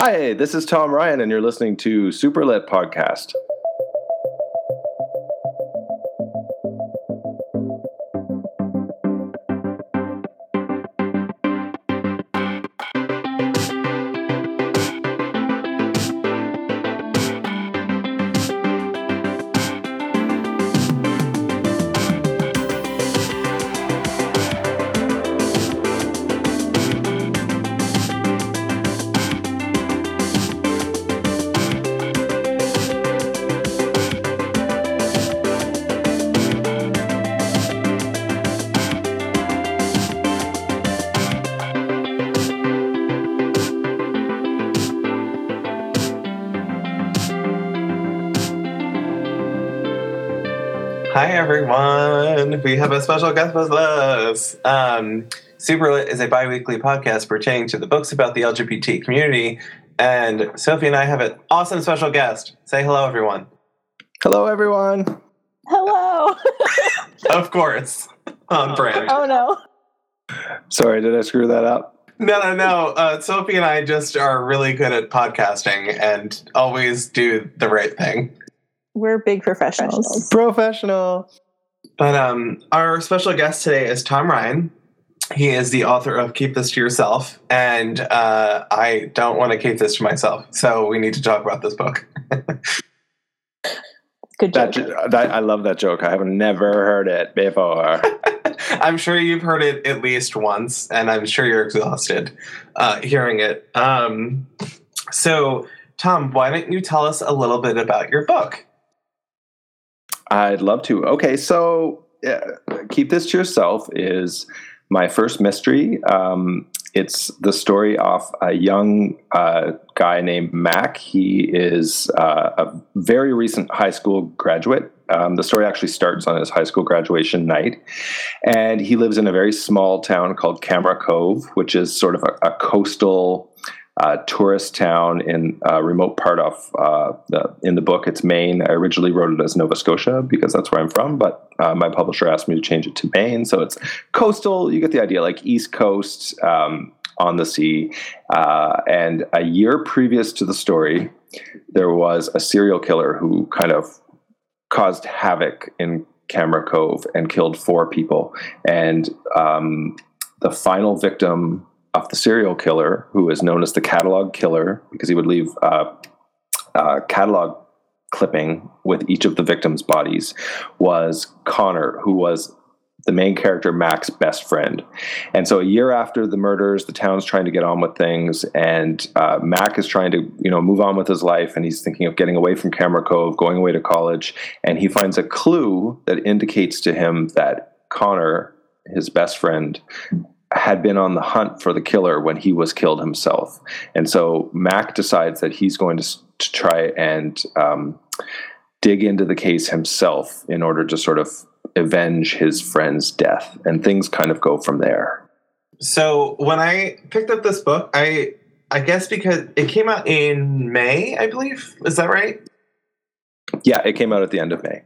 Hi, this is Tom Ryan, and you're listening to Superlit Podcast. Everyone. We have a special guest with us. Um, Superlit is a bi-weekly podcast pertaining to the books about the LGBT community. And Sophie and I have an awesome special guest. Say hello, everyone. Hello, everyone. Hello. Of course, on brand. oh no. Sorry, did I screw that up? No, no, no. Uh, Sophie and I just are really good at podcasting and always do the right thing. We're big professionals. Professional. But um, our special guest today is Tom Ryan. He is the author of Keep This to Yourself, and uh, I don't want to keep this to myself, so we need to talk about this book. Good That, joke. jo- that I love that joke. I have never heard it before. I'm sure you've heard it at least once, and I'm sure you're exhausted uh, hearing it. Um, so, Tom, why don't you tell us a little bit about your book? I'd love to. Okay, so uh, keep this to yourself is my first mystery. Um, it's the story of a young uh, guy named Mac. He is uh, a very recent high school graduate. Um, the story actually starts on his high school graduation night, and he lives in a very small town called Camera Cove, which is sort of a, a coastal uh, tourist town in a remote part of uh, the, in the book. It's Maine. I originally wrote it as Nova Scotia because that's where I'm from, but uh, my publisher asked me to change it to Maine. So it's coastal. You get the idea, like East Coast um, on the sea. Uh, and a year previous to the story, there was a serial killer who kind of caused havoc in Camera Cove and killed four people. And um, the final victim of the serial killer, who is known as the catalog killer, because he would leave uh, uh, catalog clipping with each of the victims' bodies, was Connor, who was the main character Mac's best friend. And so a year after the murders, the town's trying to get on with things, and uh, Mac is trying to, you know, move on with his life, and he's thinking of getting away from Camera Cove, going away to college, and he finds a clue that indicates to him that Connor, his best friend, had been on the hunt for the killer when he was killed himself. And so Mac decides that he's going to, to try and um, dig into the case himself in order to sort of avenge his friend's death. And things kind of go from there. So, when I picked up this book, I I guess because it came out in May, I believe. Is that right? Yeah, it came out at the end of May.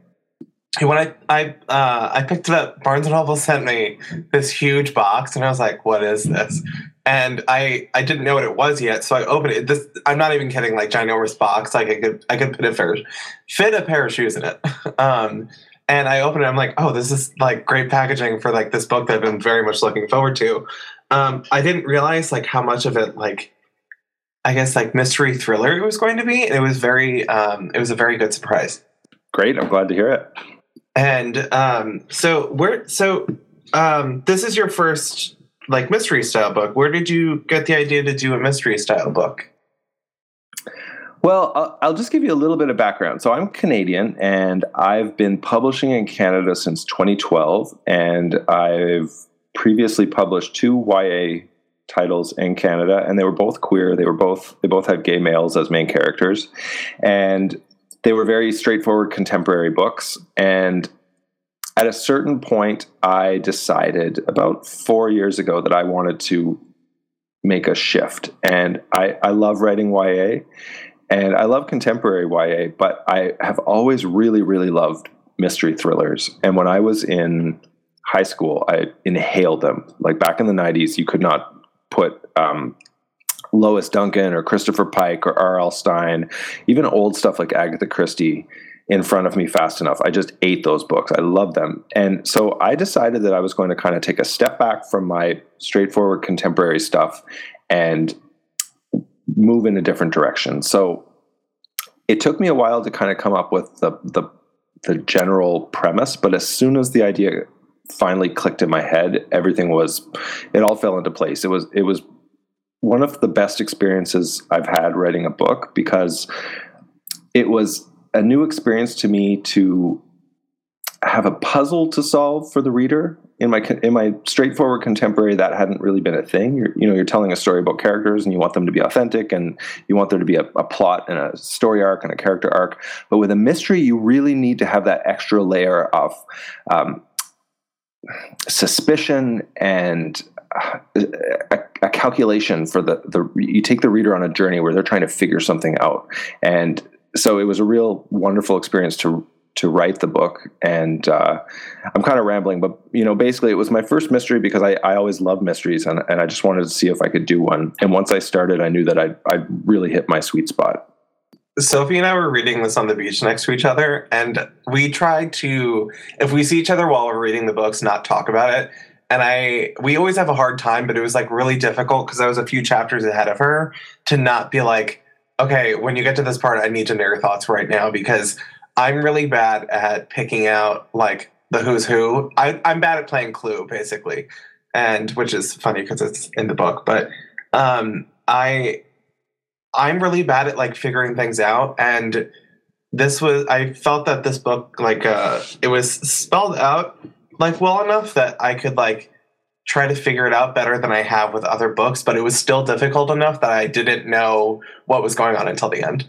When I I uh, I picked it up, Barnes and Noble sent me this huge box, and I was like, "What is this?" And I I didn't know what it was yet, so I opened it. This I'm not even kidding. Like ginormous box, like I could I could fit a pair fit a pair of shoes in it. Um, and I opened it. I'm like, "Oh, this is like great packaging for like this book that I've been very much looking forward to." Um, I didn't realize like how much of it like. I guess like mystery thriller it was going to be. It was very, um, it was a very good surprise. Great. I'm glad to hear it. And um, so where so um, this is your first like mystery style book. Where did you get the idea to do a mystery style book? Well, I'll, I'll just give you a little bit of background. So I'm Canadian and I've been publishing in Canada since 2012. And I've previously published two YA titles in Canada, and they were both queer. They were both they both had gay males as main characters, and they were very straightforward contemporary books. And at a certain point, I decided about four years ago that I wanted to make a shift. And I, I love writing YA and I love contemporary YA, but I have always really, really loved mystery thrillers. And when I was in high school, I inhaled them. Like back in the 90s, you could not put um, Lois Duncan or Christopher Pike or R.L. Stine, even old stuff like Agatha Christie in front of me fast enough. I just ate those books. I love them. And so I decided that I was going to kind of take a step back from my straightforward contemporary stuff and move in a different direction. So it took me a while to kind of come up with the the the general premise, but as soon as the idea finally clicked in my head, everything was it all fell into place. It was it was one of the best experiences I've had writing a book because it was a new experience to me to have a puzzle to solve for the reader in my in my straightforward contemporary that hadn't really been a thing. You're, you know you're telling a story about characters and you want them to be authentic and you want there to be a, a, plot and a story arc and a character arc. But with a mystery you really need to have that extra layer of um, suspicion and a, a, calculation for the the you take the reader on a journey where they're trying to figure something out. And so it was a real wonderful experience to to write the book. And uh, i'm kind of rambling but you know basically it was my first mystery because i, I always love mysteries and, and i just wanted to see if i could do one. And once i started i knew that i i really hit my sweet spot. Sophie and i were reading this on the beach next to each other and we tried to if we see each other while we're reading the books not talk about it and i we always have a hard time but it was like really difficult because i was a few chapters ahead of her to not be like okay when you get to this part i need to know your thoughts right now because I'm really bad at picking out like the who's who. I, I'm bad at playing Clue, basically, and which is funny because it's in the book. But um, I I'm really bad at like figuring things out, and this was I felt that this book like uh, it was spelled out like well enough that I could like try to figure it out better than I have with other books, but it was still difficult enough that I didn't know what was going on until the end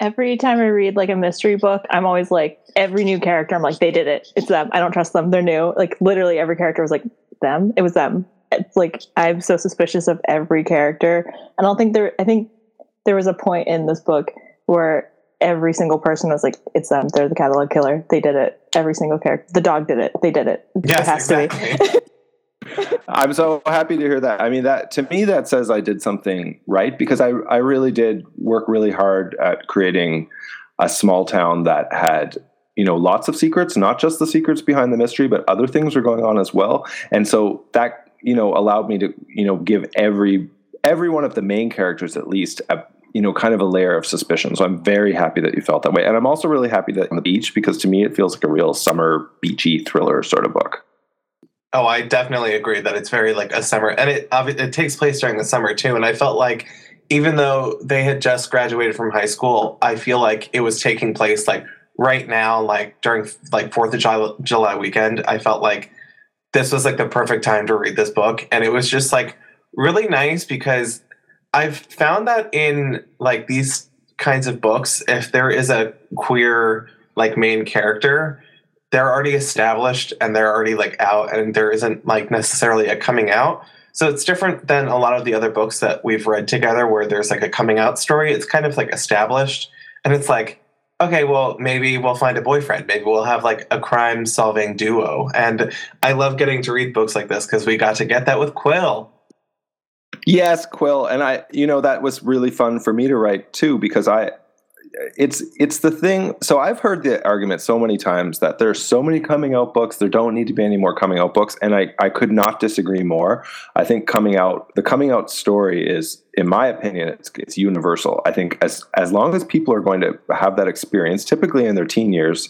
every time I read like a mystery book, I'm always like, every new character, I'm like, they did it. It's them. I don't trust them. They're new. Like literally every character was like them. It was them. It's like I'm so suspicious of every character. And I don't think there I think there was a point in this book where every single person was like, it's them. They're the catalog killer. They did it. Every single character. The dog did it. They did it. Yes, it has exactly. to be. I'm so happy to hear that. I mean, that to me, that says I did something right because I, I really did work really hard at creating a small town that had, you know, lots of secrets, not just the secrets behind the mystery, but other things were going on as well. And so that, you know, allowed me to, you know, give every, every one of the main characters at least a, you know, kind of a layer of suspicion. So I'm very happy that you felt that way. And I'm also really happy that on the beach because to me it feels like a real summer beachy thriller sort of book. Oh, I definitely agree that it's very like a summer, and it it takes place during the summer too. And I felt like even though they had just graduated from high school, I feel like it was taking place like right now, like during like Fourth of July, July weekend. I felt like this was like the perfect time to read this book, and it was just like really nice because I've found that in like these kinds of books, if there is a queer like main character, they're already established and they're already like out and there isn't like necessarily a coming out. So it's different than a lot of the other books that we've read together where there's like a coming out story. It's kind of like established and it's like okay well maybe we'll find a boyfriend. Maybe we'll have like a crime solving duo. And i love getting to read books like this because we got to get that with quill yes quill and i you know that was really fun for me to write too because i it's it's the thing. So I've heard the argument so many times that there's so many coming out books. There don't need to be any more coming out books, and I I could not disagree more. I think coming out the coming out story is, in my opinion, it's it's universal. I think as as long as people are going to have that experience, typically in their teen years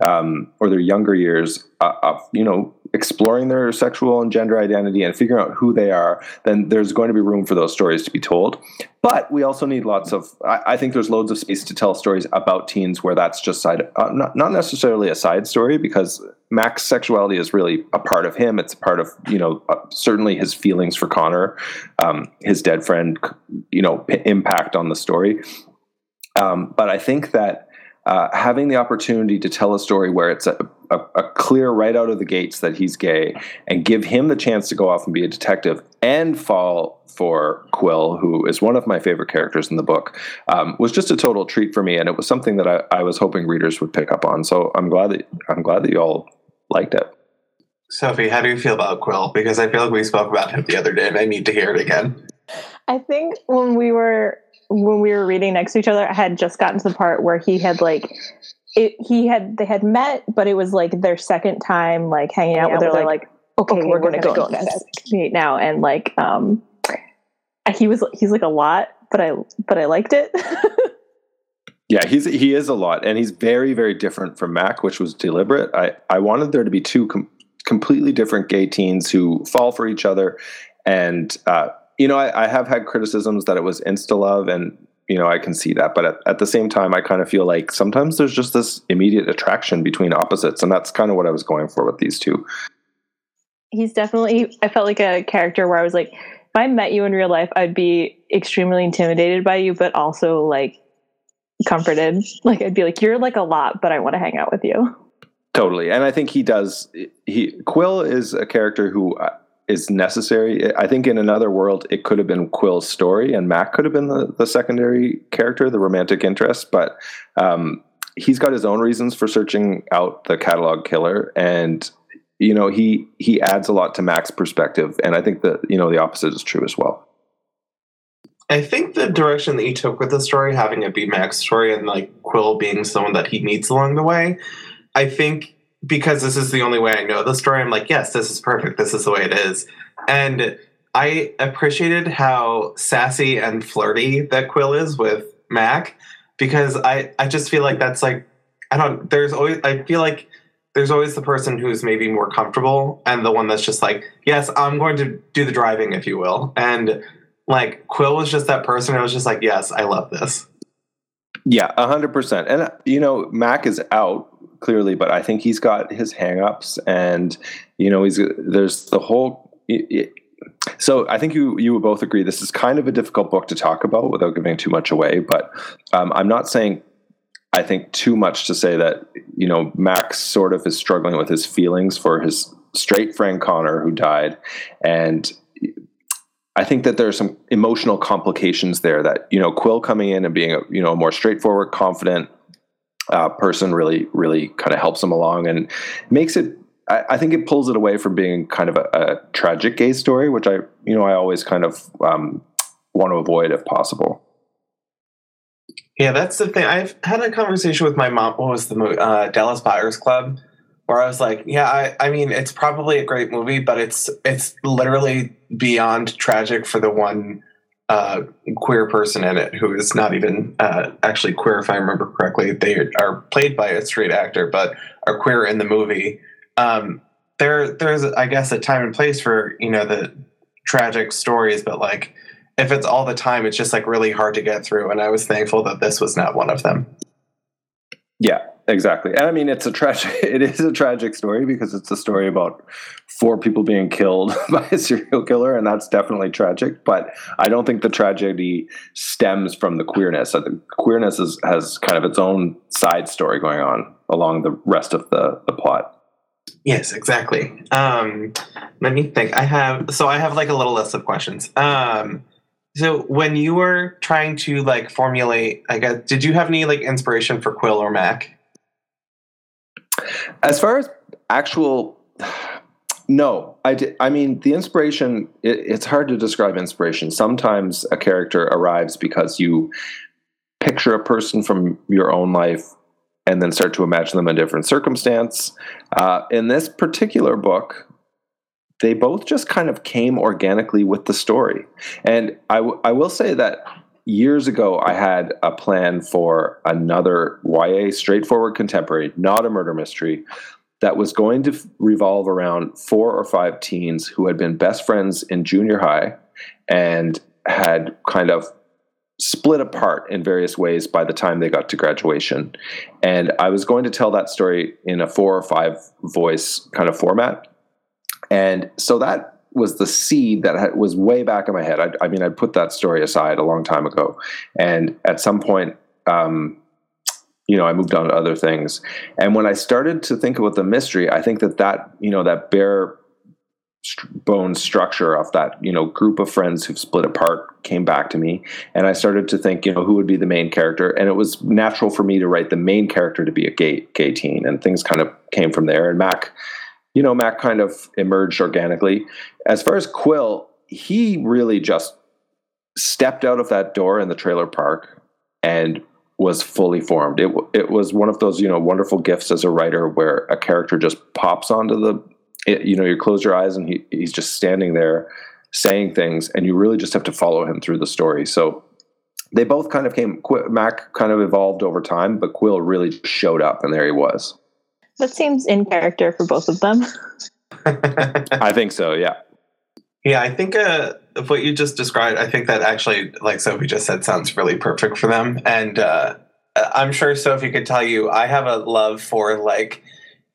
um, or their younger years, uh, of you know exploring their sexual and gender identity and figuring out who they are, then there's going to be room for those stories to be told. But we also need lots of, I, I think there's loads of space to tell stories about teens where that's just side, uh, not, not necessarily a side story because Mac's sexuality is really a part of him. It's a part of, you know, uh, certainly his feelings for Connor, um, his dead friend, you know, p- impact on the story. Um, but I think that uh, having the opportunity to tell a story where it's a, a, a, clear right out of the gates that he's gay and give him the chance to go off and be a detective and fall for Quill, who is one of my favorite characters in the book, um, was just a total treat for me, and it was something that I, I was hoping readers would pick up on. So I'm glad that I'm glad that you all liked it. Sophie, how do you feel about Quill? Because I feel like we spoke about him the other day, and I need to hear it again. I think when we were when we were reading next to each other, I had just gotten to the part where he had like it, he had they had met, but it was like their second time like hanging out. Yeah, where they're they're like, okay, okay, we're, we're gonna, gonna go go meet now, and like um, he was he's like a lot, but I but I liked it. Yeah, he's he is a lot, and he's very very different from Mac, which was deliberate. I I wanted there to be two com- completely different gay teens who fall for each other, and uh, you know I, I have had criticisms that it was insta love, and you know I can see that, but at, at the same time I kind of feel like sometimes there's just this immediate attraction between opposites, and that's kind of what I was going for with these two. he's definitely I felt like a character where I was like, if I met you in real life, I'd be extremely intimidated by you, but also like comforted. Like I'd be like, you're like a lot, but I want to hang out with you. Totally, and I think he does. He Quill is a character who uh, is necessary. I think in another world, it could have been Quill's story, and Mac could have been the, the secondary character, the romantic interest. But um, he's got his own reasons for searching out the catalog killer, and you know he he adds a lot to Mac's perspective, and I think that you know the opposite is true as well. I think the direction that you took with the story, having it be Mac's story and like Quill being someone that he meets along the way, I think because this is the only way I know the story, I'm like, yes, this is perfect. This is the way it is. And I appreciated how sassy and flirty that Quill is with Mac because I, I just feel like that's like, I don't, there's always, I feel like there's always the person who's maybe more comfortable and the one that's just like, yes, I'm going to do the driving, if you will. And like Quill was just that person. I was just like, yes, I love this. Yeah, a hundred percent. And you know, Mac is out clearly, but I think he's got his hangups, and you know, he's there's the whole. It, so I think you you both agree this is kind of a difficult book to talk about without giving too much away. But um, I'm not saying I think too much to say that you know Max sort of is struggling with his feelings for his straight friend Connor who died, and I think that there are some emotional complications there that you know Quill coming in and being a you know a more straightforward, confident uh, person really really kind of helps him along and makes it. I, I, think it pulls it away from being kind of a, a, tragic gay story, which I you know I always kind of um, want to avoid if possible. Yeah, that's the thing. I've had a conversation with my mom. What was the movie? Uh, Dallas Buyers Club where I was like, yeah, I, I mean, it's probably a great movie, but it's it's literally beyond tragic for the one uh, queer person in it who is not even uh, actually queer, if I remember correctly. They are played by a straight actor, but are queer in the movie. Um, there, there's, I guess, a time and place for you know the tragic stories, but like if it's all the time, it's just like really hard to get through. And I was thankful that this was not one of them. Yeah, exactly. And I mean, it's a tragic. It is a tragic story because it's a story about four people being killed by a serial killer, and that's definitely tragic. But I don't think the tragedy stems from the queerness. I think queerness is, has kind of its own side story going on along the rest of the the plot. Yes, exactly. Um, let me think. I have so I have like a little list of questions. Um, so when you were trying to like formulate, I guess, did you have any like inspiration for Quill or Mac? As far as actual, no, I I mean the inspiration. It, it's hard to describe inspiration. Sometimes a character arrives because you picture a person from your own life and then start to imagine them in different circumstance. Uh, in this particular book, they both just kind of came organically with the story. And I, w- I will say that years ago, I had a plan for another YA straightforward contemporary, not a murder mystery, that was going to revolve around four or five teens who had been best friends in junior high and had kind of split apart in various ways by the time they got to graduation. And I was going to tell that story in a four or five voice kind of format and so that was the seed that was way back in my head. I, I, mean, I put that story aside a long time ago, and at some point, um, you know, I moved on to other things. And when I started to think about the mystery, I think that that you know that bare bone structure of that you know group of friends who've split apart came back to me, and I started to think, you know, who would be the main character, and it was natural for me to write the main character to be a gay gay teen, and things kind of came from there. And Mac you know, Mac kind of emerged organically. As far as Quill, he really just stepped out of that door in the trailer park and was fully formed. It it was one of those you know wonderful gifts as a writer where a character just pops onto the it, you know you close your eyes and he, he's just standing there saying things and you really just have to follow him through the story. So they both kind of came Mac kind of evolved over time, but Quill really showed up and there he was. That seems in character for both of them. I think so, yeah. Yeah, I think uh, what you just described, I think that actually, like Sophie just said, sounds really perfect for them. And uh, I'm sure Sophie could tell you, I have a love for like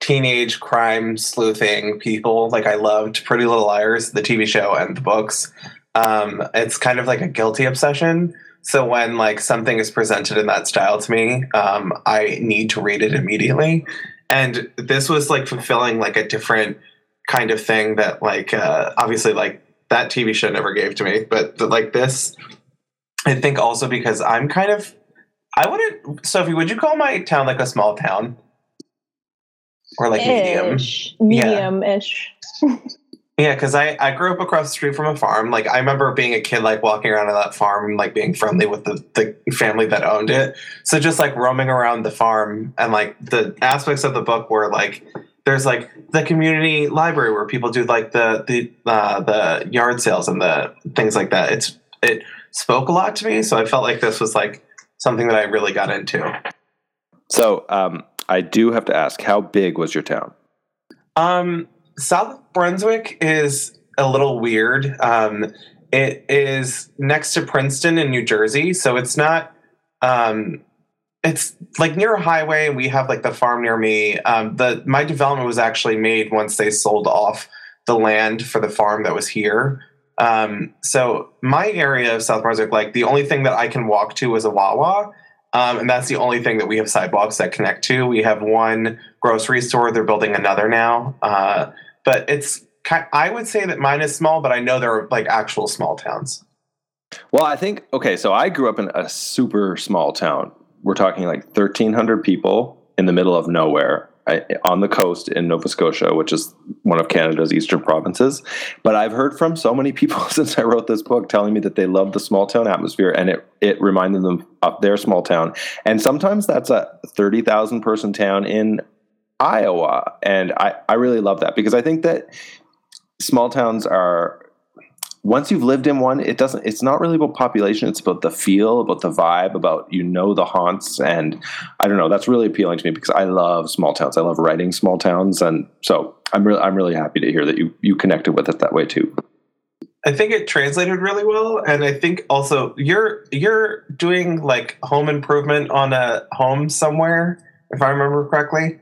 teenage crime sleuthing people. Like I loved Pretty Little Liars, the TV show, and the books. Um, it's kind of like a guilty obsession. So when like something is presented in that style to me, um, I need to read it immediately. And this was like fulfilling like a different kind of thing that like uh, obviously like that TV show never gave to me, but the, like this, I think also because I'm kind of I wouldn't Sophie, would you call my town like a small town? Or like Ish. medium? Medium-ish. Yeah. Yeah, because I, I grew up across the street from a farm. Like I remember being a kid, like walking around on that farm and like being friendly with the, the family that owned it. So just like roaming around the farm and like the aspects of the book were like there's like the community library where people do like the the uh, the yard sales and the things like that. It's it spoke a lot to me, so I felt like this was like something that I really got into. So um, I do have to ask, how big was your town? Um, South Brunswick is a little weird. Um, it is next to Princeton in New Jersey, so it's not. Um, it's like near a highway, and we have like the farm near me. Um, the my development was actually made once they sold off the land for the farm that was here. Um, so my area of South Brunswick, like the only thing that I can walk to is a Wawa, um, and that's the only thing that we have sidewalks that connect to. We have one grocery store; they're building another now. Uh, but it's I would say that mine is small, but I know there are like actual small towns. Well, I think okay. So I grew up in a super small town. We're talking like 1,300 people in the middle of nowhere on the coast in Nova Scotia, which is one of Canada's eastern provinces. But I've heard from so many people since I wrote this book telling me that they love the small town atmosphere and it it reminded them of their small town. And sometimes that's a 30,000 person town in Iowa. And I, I really love that because I think that small towns are once you've lived in one, it doesn't it's not really about population, it's about the feel, about the vibe, about you know the haunts and I don't know, that's really appealing to me because I love small towns. I love writing small towns and so I'm really I'm really happy to hear that you you connected with it that way too. I think it translated really well, and I think also you're you're doing like home improvement on a home somewhere, if I remember correctly.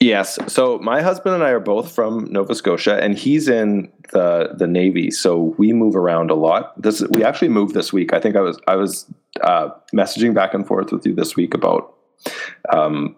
Yes. So my husband and I are both from Nova Scotia, and he's in the the Navy. So we move around a lot. This we actually moved this week. I think I was I was uh, messaging back and forth with you this week about um,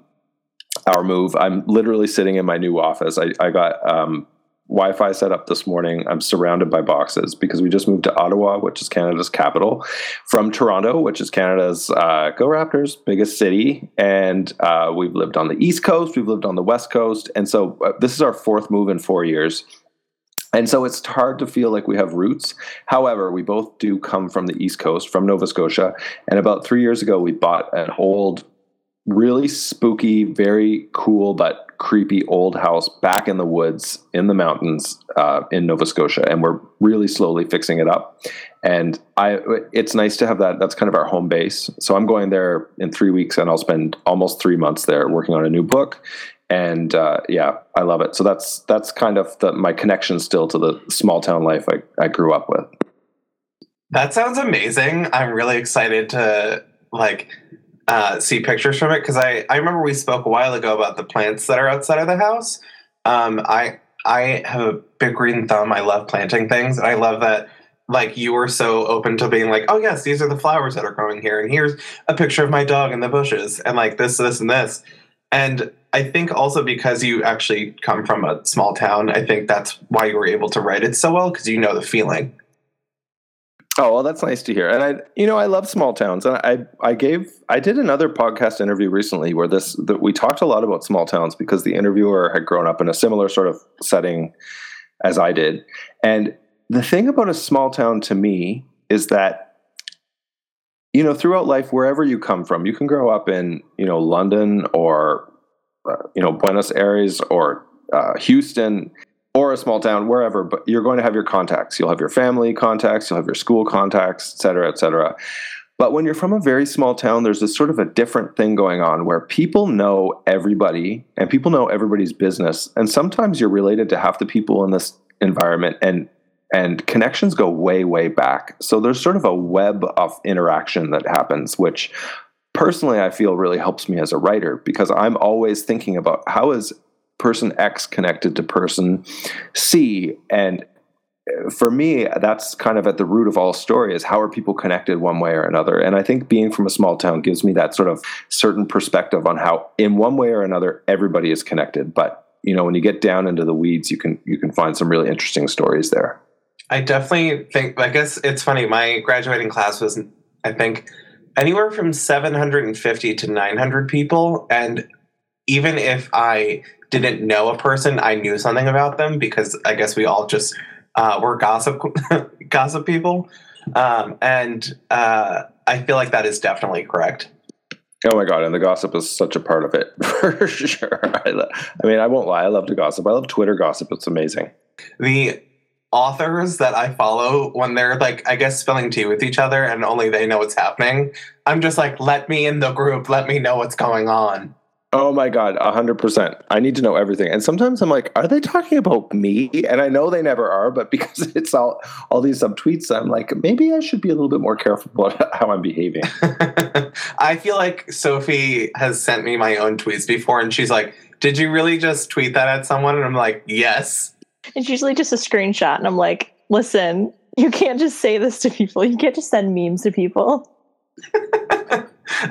our move. I'm literally sitting in my new office. I, I got um, Wi-Fi set up this morning. I'm surrounded by boxes because we just moved to Ottawa, which is Canada's capital, from Toronto, which is Canada's uh, Go Raptors biggest city, and uh, we've lived on the East Coast, we've lived on the West Coast, and so uh, this is our fourth move in four years. And so it's hard to feel like we have roots. However, we both do come from the East Coast, from Nova Scotia. And about three years ago, we bought an old really spooky, very cool but creepy old house back in the woods in the mountains uh, in Nova Scotia, and we're really slowly fixing it up. And I, it's nice to have that. That's kind of our home base. So I'm going there in three weeks, and I'll spend almost three months there working on a new book. And uh, yeah, I love it. So that's that's kind of the, my connection still to the small town life I, I grew up with. That sounds amazing. I'm really excited to like uh, see pictures from it because I, I remember we spoke a while ago about the plants that are outside of the house. Um, I I have a big green thumb. I love planting things, and I love that like you were so open to being like, oh yes, these are the flowers that are growing here, and here's a picture of my dog in the bushes, and like this, this, and this. And I think also because you actually come from a small town, I think that's why you were able to write it so well because you know the feeling. Oh well, that's nice to hear. And I, you know, I love small towns, and I, I gave, I did another podcast interview recently where this, that we talked a lot about small towns because the interviewer had grown up in a similar sort of setting as I did. And the thing about a small town to me is that you know, throughout life, wherever you come from, you can grow up in, you know, London or, uh, you know, Buenos Aires or uh, Houston or a small town, wherever, but you're going to have your contacts. You'll have your family contacts, you'll have your school contacts, et cetera, et cetera. But when you're from a very small town, there's this sort of a different thing going on where people know everybody and people know everybody's business. And sometimes you're related to half the people in this environment and and connections go way, way back. So there's sort of a web of interaction that happens, which personally I feel really helps me as a writer because I'm always thinking about how is person X connected to person C and uh, for me, that's kind of at the root of all story is how are people connected one way or another. And I think being from a small town gives me that sort of certain perspective on how, in one way or another, everybody is connected. But you know, when you get down into the weeds, you can you can find some really interesting stories there. I definitely think. I guess it's funny. My graduating class was, I think, anywhere from 750 to 900 people, and even if I didn't know a person, I knew something about them because I guess we all just uh, we're gossip gossip people, um, and uh, I feel like that is definitely correct. Oh my god, and the gossip is such a part of it for sure. I, lo- I mean, I won't lie, I love to gossip. I love Twitter gossip. It's amazing. The authors that I follow when they're like, I guess, spilling tea with each other and only they know what's happening, I'm just like, let me in the group, let me know what's going on. Oh my god, hundred percent. I need to know everything. And sometimes I'm like, are they talking about me? And I know they never are, but because it's all all these subtweets, I'm like, maybe I should be a little bit more careful about how I'm behaving. I feel like Sophie has sent me my own tweets before, and she's like, "Did you really just tweet that at someone?" And I'm like, "Yes." It's usually just a screenshot, and I'm like, listen, you can't just say this to people. You can't just send memes to people.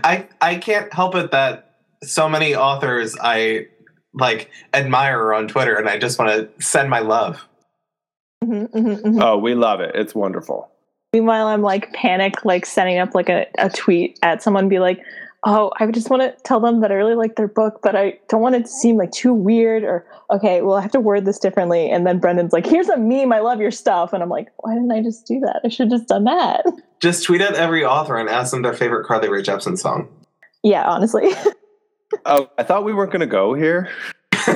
I I can't help it that so many authors I like admire on Twitter, and I just want to send my love. Mhm, mhm, mhm. oh, we love it. It's wonderful. Meanwhile, I'm like panic, like setting up like a, a tweet at someone, be like, oh, I just want to tell them that I really like their book, but I don't want it to seem like too weird or okay, well, I have to word this differently. And then Brendan's like, here's a meme. I love your stuff. And I'm like, why didn't I just do that? I should have just done that. Just tweet at every author and ask them their favorite Carly Rae Jepsen song. yeah, honestly. Oh, I thought we weren't going to go here.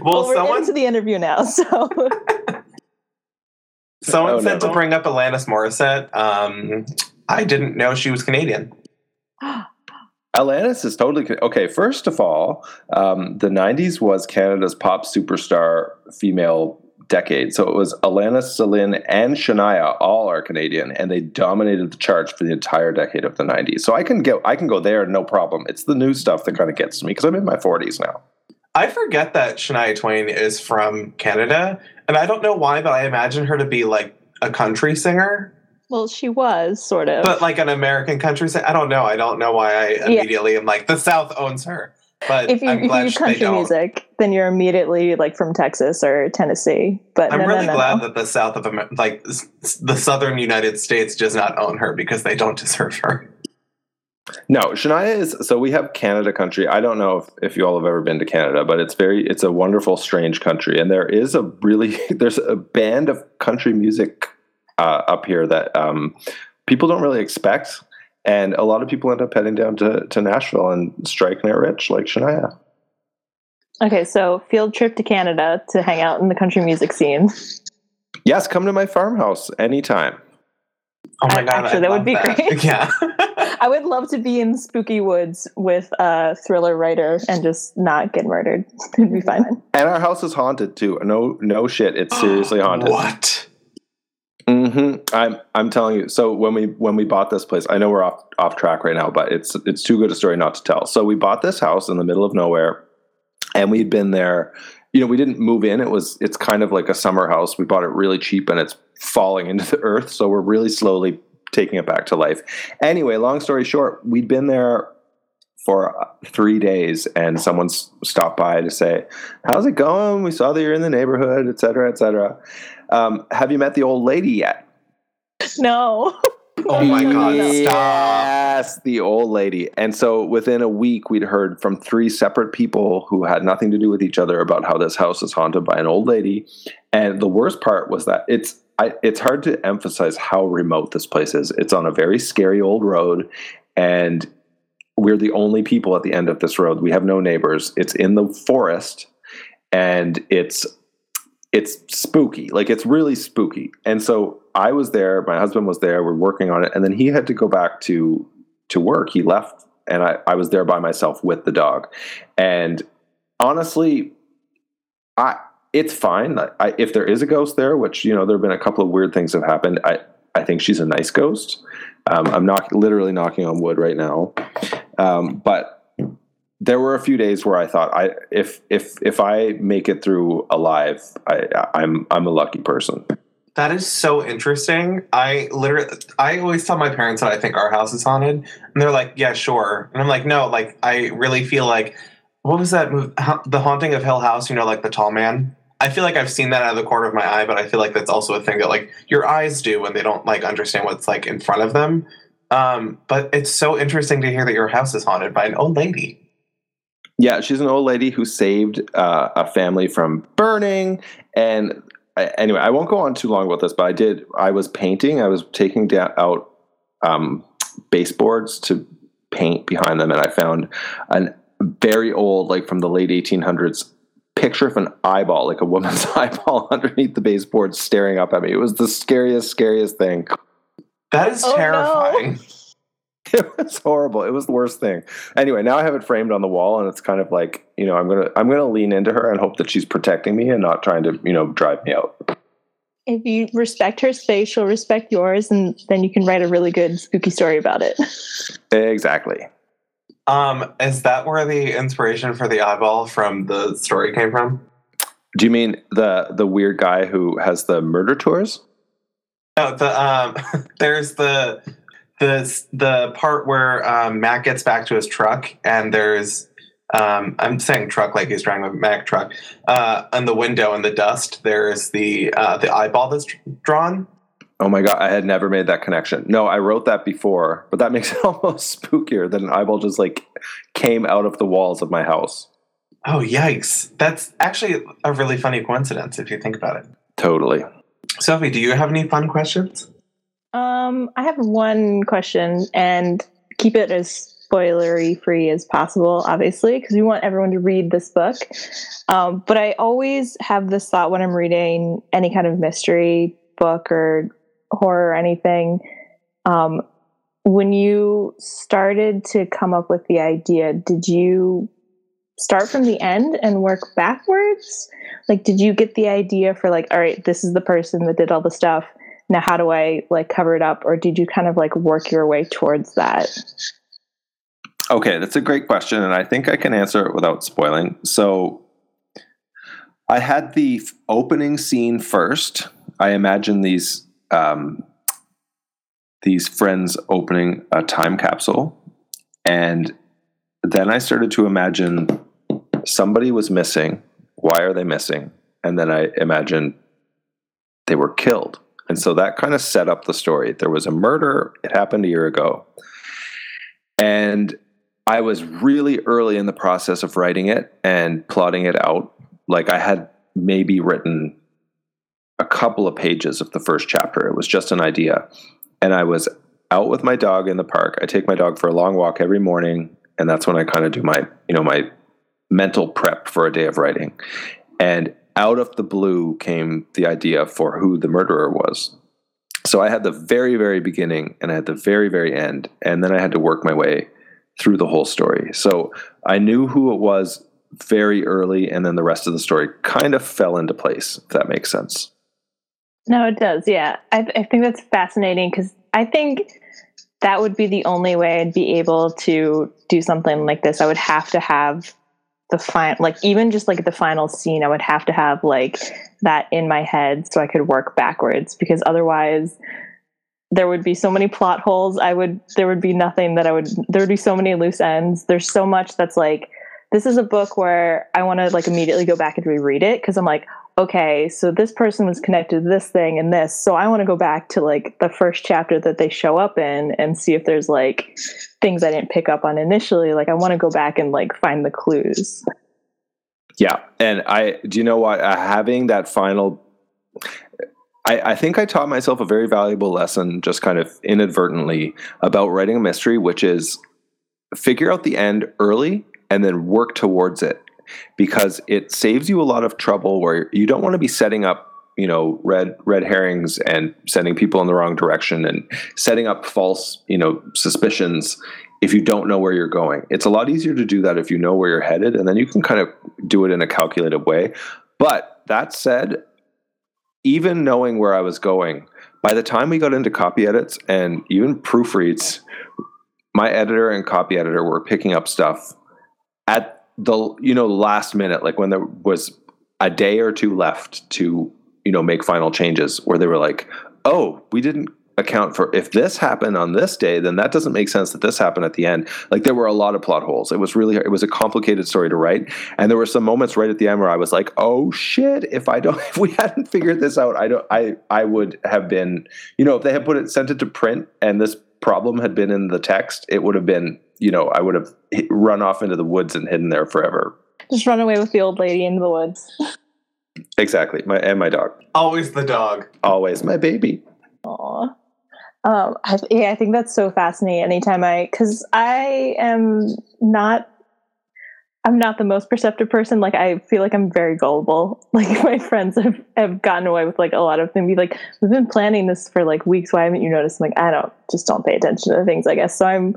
well, we're someone into the interview now. So someone Oh, said no. to bring up Alanis Morissette. Um, I didn't know she was Canadian. Alanis is totally okay. First of all, um, the '90s was Canada's pop superstar female decade. So it was Alanis, Celine, and Shania all are Canadian, and they dominated the charts for the entire decade of the '90s. So I can go, I can go there, no problem. It's the new stuff that kind of gets to me because I'm in my 40s now. I forget that Shania Twain is from Canada, and I don't know why, but I imagine her to be like a country singer, well, she was sort of. but like an American country singer. I don't know. I don't know why I immediately am like the South owns her. But if you, I'm if you glad do sh- they country don't. music, then you're immediately like from Texas or Tennessee. But I'm no, really no, no, glad no. that the South of America, like s- s- the Southern United States, does not own her because they don't deserve her. No, Shania is so we have Canada country. I don't know if, if you all have ever been to Canada, but it's very it's a wonderful, strange country. And there is a really there's a band of country music uh, up here that um, people don't really expect. And a lot of people end up heading down to, to Nashville and striking it rich like Shania. Okay, so field trip to Canada to hang out in the country music scene. Yes, come to my farmhouse anytime. Oh my god! actually, I that would love be great. Yeah. I would love to be in spooky woods with a thriller writer and just not get murdered. It'd be fine. And our house is haunted too. No no shit, it's seriously haunted. What? Hmm I'm I'm telling you. So when we when we bought this place, I know we're off off track right now, but it's it's too good a story not to tell. So we bought this house in the middle of nowhere, and we'd been there. You know, we didn't move in. It was it's kind of like a summer house. We bought it really cheap, and it's falling into the earth. So we're really slowly taking it back to life. Anyway, long story short, we'd been there for uh, three days, and someone stopped by to say, "How's it going? We saw that you're in the neighborhood, et cetera, et cetera. Um, have you met the old lady yet?" No. Oh my god! Stop. Yes, the old lady. And so within a week, we'd heard from three separate people who had nothing to do with each other about how this house is haunted by an old lady. And the worst part was that it's, I, it's hard to emphasize how remote this place is. It's on a very scary old road, and we're the only people at the end of this road. We have no neighbors. It's in the forest, and it's it's spooky. Like it's really spooky. And so I was there. My husband was there. We're working on it, and then he had to go back to to work. He left, and I, I was there by myself with the dog. And honestly, I it's fine. I, if there is a ghost there, which you know there have been a couple of weird things have happened. I I think she's a nice ghost. Um, I'm not literally knocking on wood right now, um, but there were a few days where I thought I if if if I make it through alive, I, I'm I'm a lucky person. That is so interesting. I literally, I always tell my parents that I think our house is haunted, and they're like, "Yeah, sure." And I'm like, "No, like I really feel like what was that movie, The Haunting of Hill House? You know, like the tall man. I feel like I've seen that out of the corner of my eye, but I feel like that's also a thing that like your eyes do when they don't like understand what's like in front of them. Um, but it's so interesting to hear that your house is haunted by an old lady. Yeah, she's an old lady who saved uh, a family from burning. And I, anyway, I won't go on too long about this, but I did. I was painting. I was taking down, out um, baseboards to paint behind them, and I found a very old, like from the late 1800s, picture of an eyeball, like a woman's eyeball underneath the baseboard staring up at me. It was the scariest, scariest thing. That is oh, terrifying. No. It was horrible. It was the worst thing. Anyway, now I have it framed on the wall and it's kind of like, you know, I'm going to I'm going to lean into her and hope that she's protecting me and not trying to, you know, drive me out. If you respect her space, she'll respect yours and then you can write a really good spooky story about it. Exactly. Um, is that where the inspiration for the eyeball from the story came from? Do you mean the the weird guy who has the murder tours? No, the um, there's the the the part where um, Mac gets back to his truck and there's um, I'm saying truck like he's driving a Mac truck. Uh, on the window in the dust, there's the uh, the eyeball that's drawn, Oh my god, I had never made that connection. No, I wrote that before, but that makes it almost spookier that an eyeball just like came out of the walls of my house. Oh yikes. That's actually a really funny coincidence if you think about it. Totally. Sophie, do you have any fun questions? Um, I have one question and keep it as spoilery free as possible, obviously, because we want everyone to read this book. Um, but I always have this thought when I'm reading any kind of mystery book or horror or anything. Um, when you started to come up with the idea, did you start from the end and work backwards? Like, did you get the idea for like, all right, this is the person that did all the stuff. Now, how do I like cover it up? Or did you kind of like work your way towards that? Okay, that's a great question. And I think I can answer it without spoiling. So I had the opening scene first. I imagine these um, these friends opening a time capsule. And then I started to imagine somebody was missing. Why are they missing? And then I imagined they were killed. And so that kind of set up the story. There was a murder, it happened a year ago. And I was really early in the process of writing it and plotting it out. Like I had maybe written a couple of pages of the first chapter. It was just an idea. And I was out with my dog in the park. I take my dog for a long walk every morning, and that's when I kind of do my, you know, my mental prep for a day of writing. And out of the blue came the idea for who the murderer was. So I had the very, very beginning and I had the very, very end. And then I had to work my way through the whole story. So I knew who it was very early, and then the rest of the story kind of fell into place, if that makes sense. No, it does. Yeah. I, I think that's fascinating because I think that would be the only way I'd be able to do something like this. I would have to have the final, like, even just like the final scene, I would have to have like that in my head so I could work backwards because otherwise, there would be so many plot holes. I would, there would be nothing that I would, there would be so many loose ends. There's so much that's like, this is a book where I want to like immediately go back and reread it because I'm like, okay, so this person was connected to this thing and this. So I want to go back to like the first chapter that they show up in and see if there's like things I didn't pick up on initially. Like I want to go back and like find the clues. Yeah. And I, do you know what? Uh, having that final, I, I think I taught myself a very valuable lesson, just kind of inadvertently, about writing a mystery, which is figure out the end early and then work towards it because it saves you a lot of trouble where you don't want to be setting up you know red red herrings and sending people in the wrong direction and setting up false you know suspicions if you don't know where you're going. It's a lot easier to do that if you know where you're headed and then you can kind of do it in a calculated way. But that said even knowing where i was going by the time we got into copy edits and even proofreads my editor and copy editor were picking up stuff at the you know last minute like when there was a day or two left to you know make final changes where they were like oh we didn't account for if this happened on this day then that doesn't make sense that this happened at the end. Like there were a lot of plot holes. It was really it was a complicated story to write. And there were some moments right at the end where i was like oh shit if i don't if we hadn't figured this out i don't i i would have been you know if they had put it sent it to print and this problem had been in the text it would have been you know i would have run off into the woods and hidden there forever Just run away with the old lady into the woods. exactly my and my dog Always the dog. always my baby Aw. Um, I, yeah, I think that's so fascinating. Anytime I, because I am not, I'm not the most perceptive person. Like I feel like I'm very gullible. Like my friends have, have gotten away with like a lot of things. Be like, we've been planning this for like weeks. Why haven't you noticed? I'm like, I don't, just don't pay attention to things. I guess so. I'm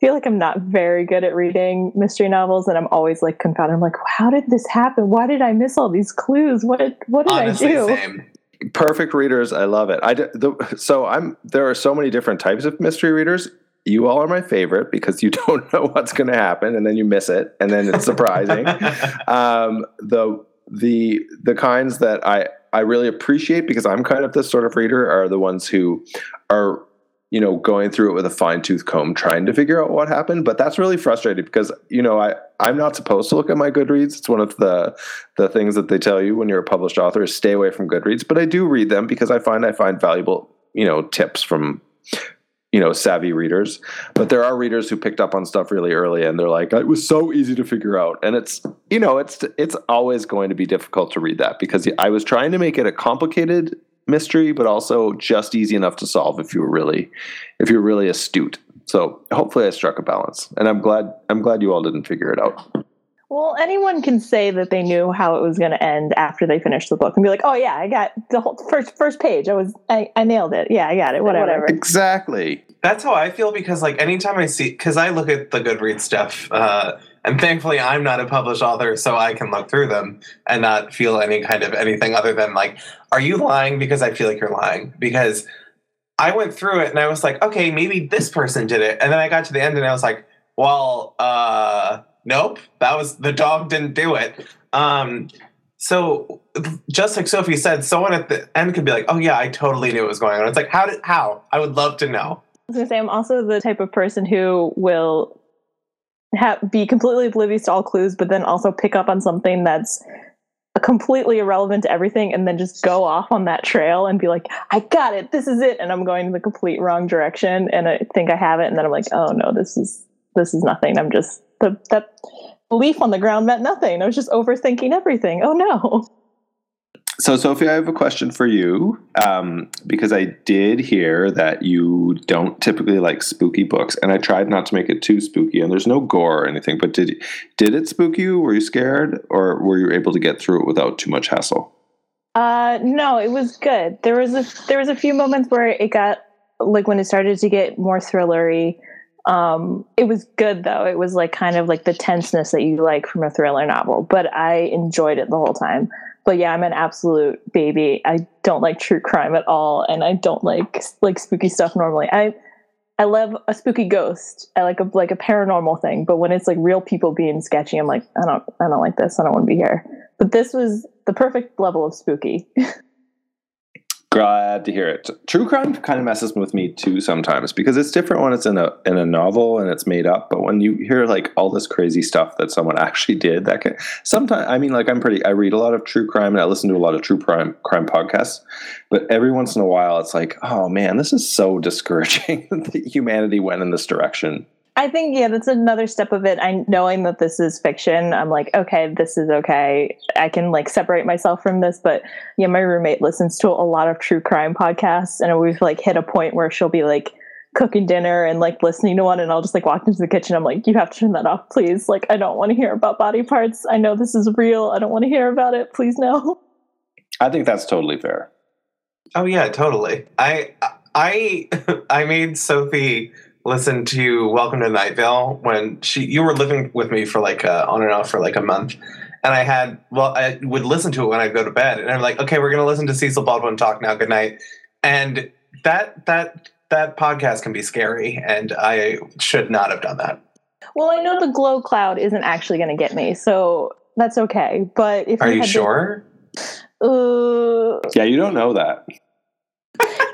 feel like I'm not very good at reading mystery novels, and I'm always like confounded. I'm like, how did this happen? Why did I miss all these clues? What did what did Honestly, I do? same. perfect readers i love it i d- the, so i'm there are so many different types of mystery readers you all are my favorite because you don't know what's going to happen and then you miss it and then it's surprising um, the the the kinds that i i really appreciate because i'm kind of this sort of reader are the ones who are you know going through it with a fine tooth comb trying to figure out what happened but that's really frustrating because you know i i'm not supposed to look at my goodreads. It's one of the the things that they tell you when you're a published author is stay away from goodreads but i do read them because i find i find valuable you know tips from you know savvy readers. But there are readers who picked up on stuff really early and they're like it was so easy to figure out. And it's you know it's it's always going to be difficult to read that because i was trying to make it a complicated mystery but also just easy enough to solve if you were really if you're really astute so hopefully i struck a balance and i'm glad i'm glad you all didn't figure it out Well, anyone can say that they knew how it was going to end after they finished the book and be like, "Oh yeah, I got the whole first first page. I was I, I nailed it. Yeah, I got it. Whatever." exactly That's how I feel because like anytime I see because I look at the Goodreads stuff, uh, and thankfully I'm not a published author, so I can look through them and not feel any kind of anything other than like, are you lying because I feel like you're lying? Because I went through it and I was like, okay, maybe this person did it, and then I got to the end and I was like, well, uh, nope, that was the dog didn't do it. Um, so just like Sophie said, someone at the end could be like, "Oh yeah, I totally knew what was going on." It's like, how did how? I would love to know. I was gonna say I'm also the type of person who will be completely oblivious to all clues, but then also pick up on something that's completely irrelevant to everything, and then just go off on that trail and be like, "I got it. This is it," and I'm going in the complete wrong direction, and I think I have it, and then I'm like, "Oh no, this is this is nothing. I'm just the that leaf on the ground meant nothing. I was just overthinking everything. Oh no." So, Sophie, I have a question for you um, because I did hear that you don't typically like spooky books, and I tried not to make it too spooky. And there's no gore or anything, but did did it spook you? Were you scared, or were you able to get through it without too much hassle? Uh, no, it was good. There was a there was a few moments where it got like when it started to get more thrillery. Um, it was good though. It was like kind of like the tenseness that you like from a thriller novel, but I enjoyed it the whole time. But yeah, I'm an absolute baby. I don't like true crime at all, and I don't like like spooky stuff normally. I I love a spooky ghost. I like a like a paranormal thing, but when it's like real people being sketchy, I'm like, I don't I don't like this. I don't want to be here. But this was the perfect level of spooky. Glad to hear it. True crime kind of messes with me too sometimes because it's different when it's in a in a novel and it's made up, but when you hear like all this crazy stuff that someone actually did, that can sometimes I mean like I'm pretty I read a lot of true crime and I listen to a lot of true crime crime podcasts, but every once in a while it's like, oh man, this is so discouraging that humanity went in this direction. I think yeah, that's another step of it. I knowing that this is fiction, I'm like, okay, this is okay. I can like separate myself from this. But yeah, my roommate listens to a lot of true crime podcasts, and we've like hit a point where she'll be like cooking dinner and like listening to one, and I'll just like walk into the kitchen. I'm like, you have to turn that off, please. Like, I don't want to hear about body parts. I know this is real. I don't want to hear about it. Please no. I think that's totally fair. Oh yeah, totally. I I I made Sophie listen to Welcome to Night Vale when she you were living with me for like uh, on and off for like a month. And I had well, I would listen to it when I go to bed, and I'm like, okay, we're gonna listen to Cecil Baldwin talk now. Good night. And that that that podcast can be scary, and I should not have done that. Well, I know the glow cloud isn't actually going to get me, so that's okay. But if Are you had sure? To, uh, Yeah, you don't know that.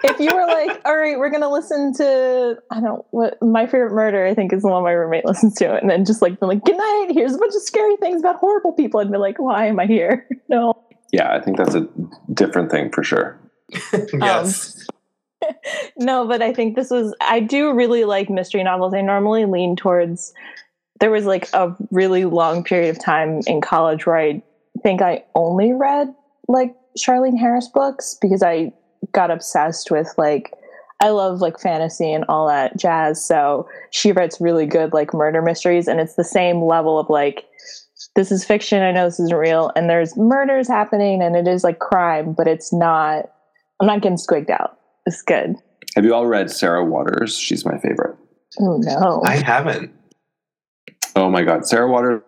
If you were like, all right, we're gonna listen to I don't what my favorite murder, I think is the one my roommate listens to, and then just like be like, good night, here's a bunch of scary things about horrible people, I'd be like, why am I here? No. Yeah, I think that's a different thing for sure. Um, yes. no, but I think this was I do really like mystery novels. I normally lean towards there was like a really long period of time in college where I think I only read like Charlaine Harris books because I got obsessed with like I love like fantasy and all that jazz. So she writes really good like murder mysteries and it's the same level of like this is fiction, I know this isn't real, and there's murders happening and it is like crime, but it's not I'm not getting squigged out. It's good. Have you all read Sarah Waters? She's my favorite. Oh no. I haven't. Oh my God. Sarah Waters,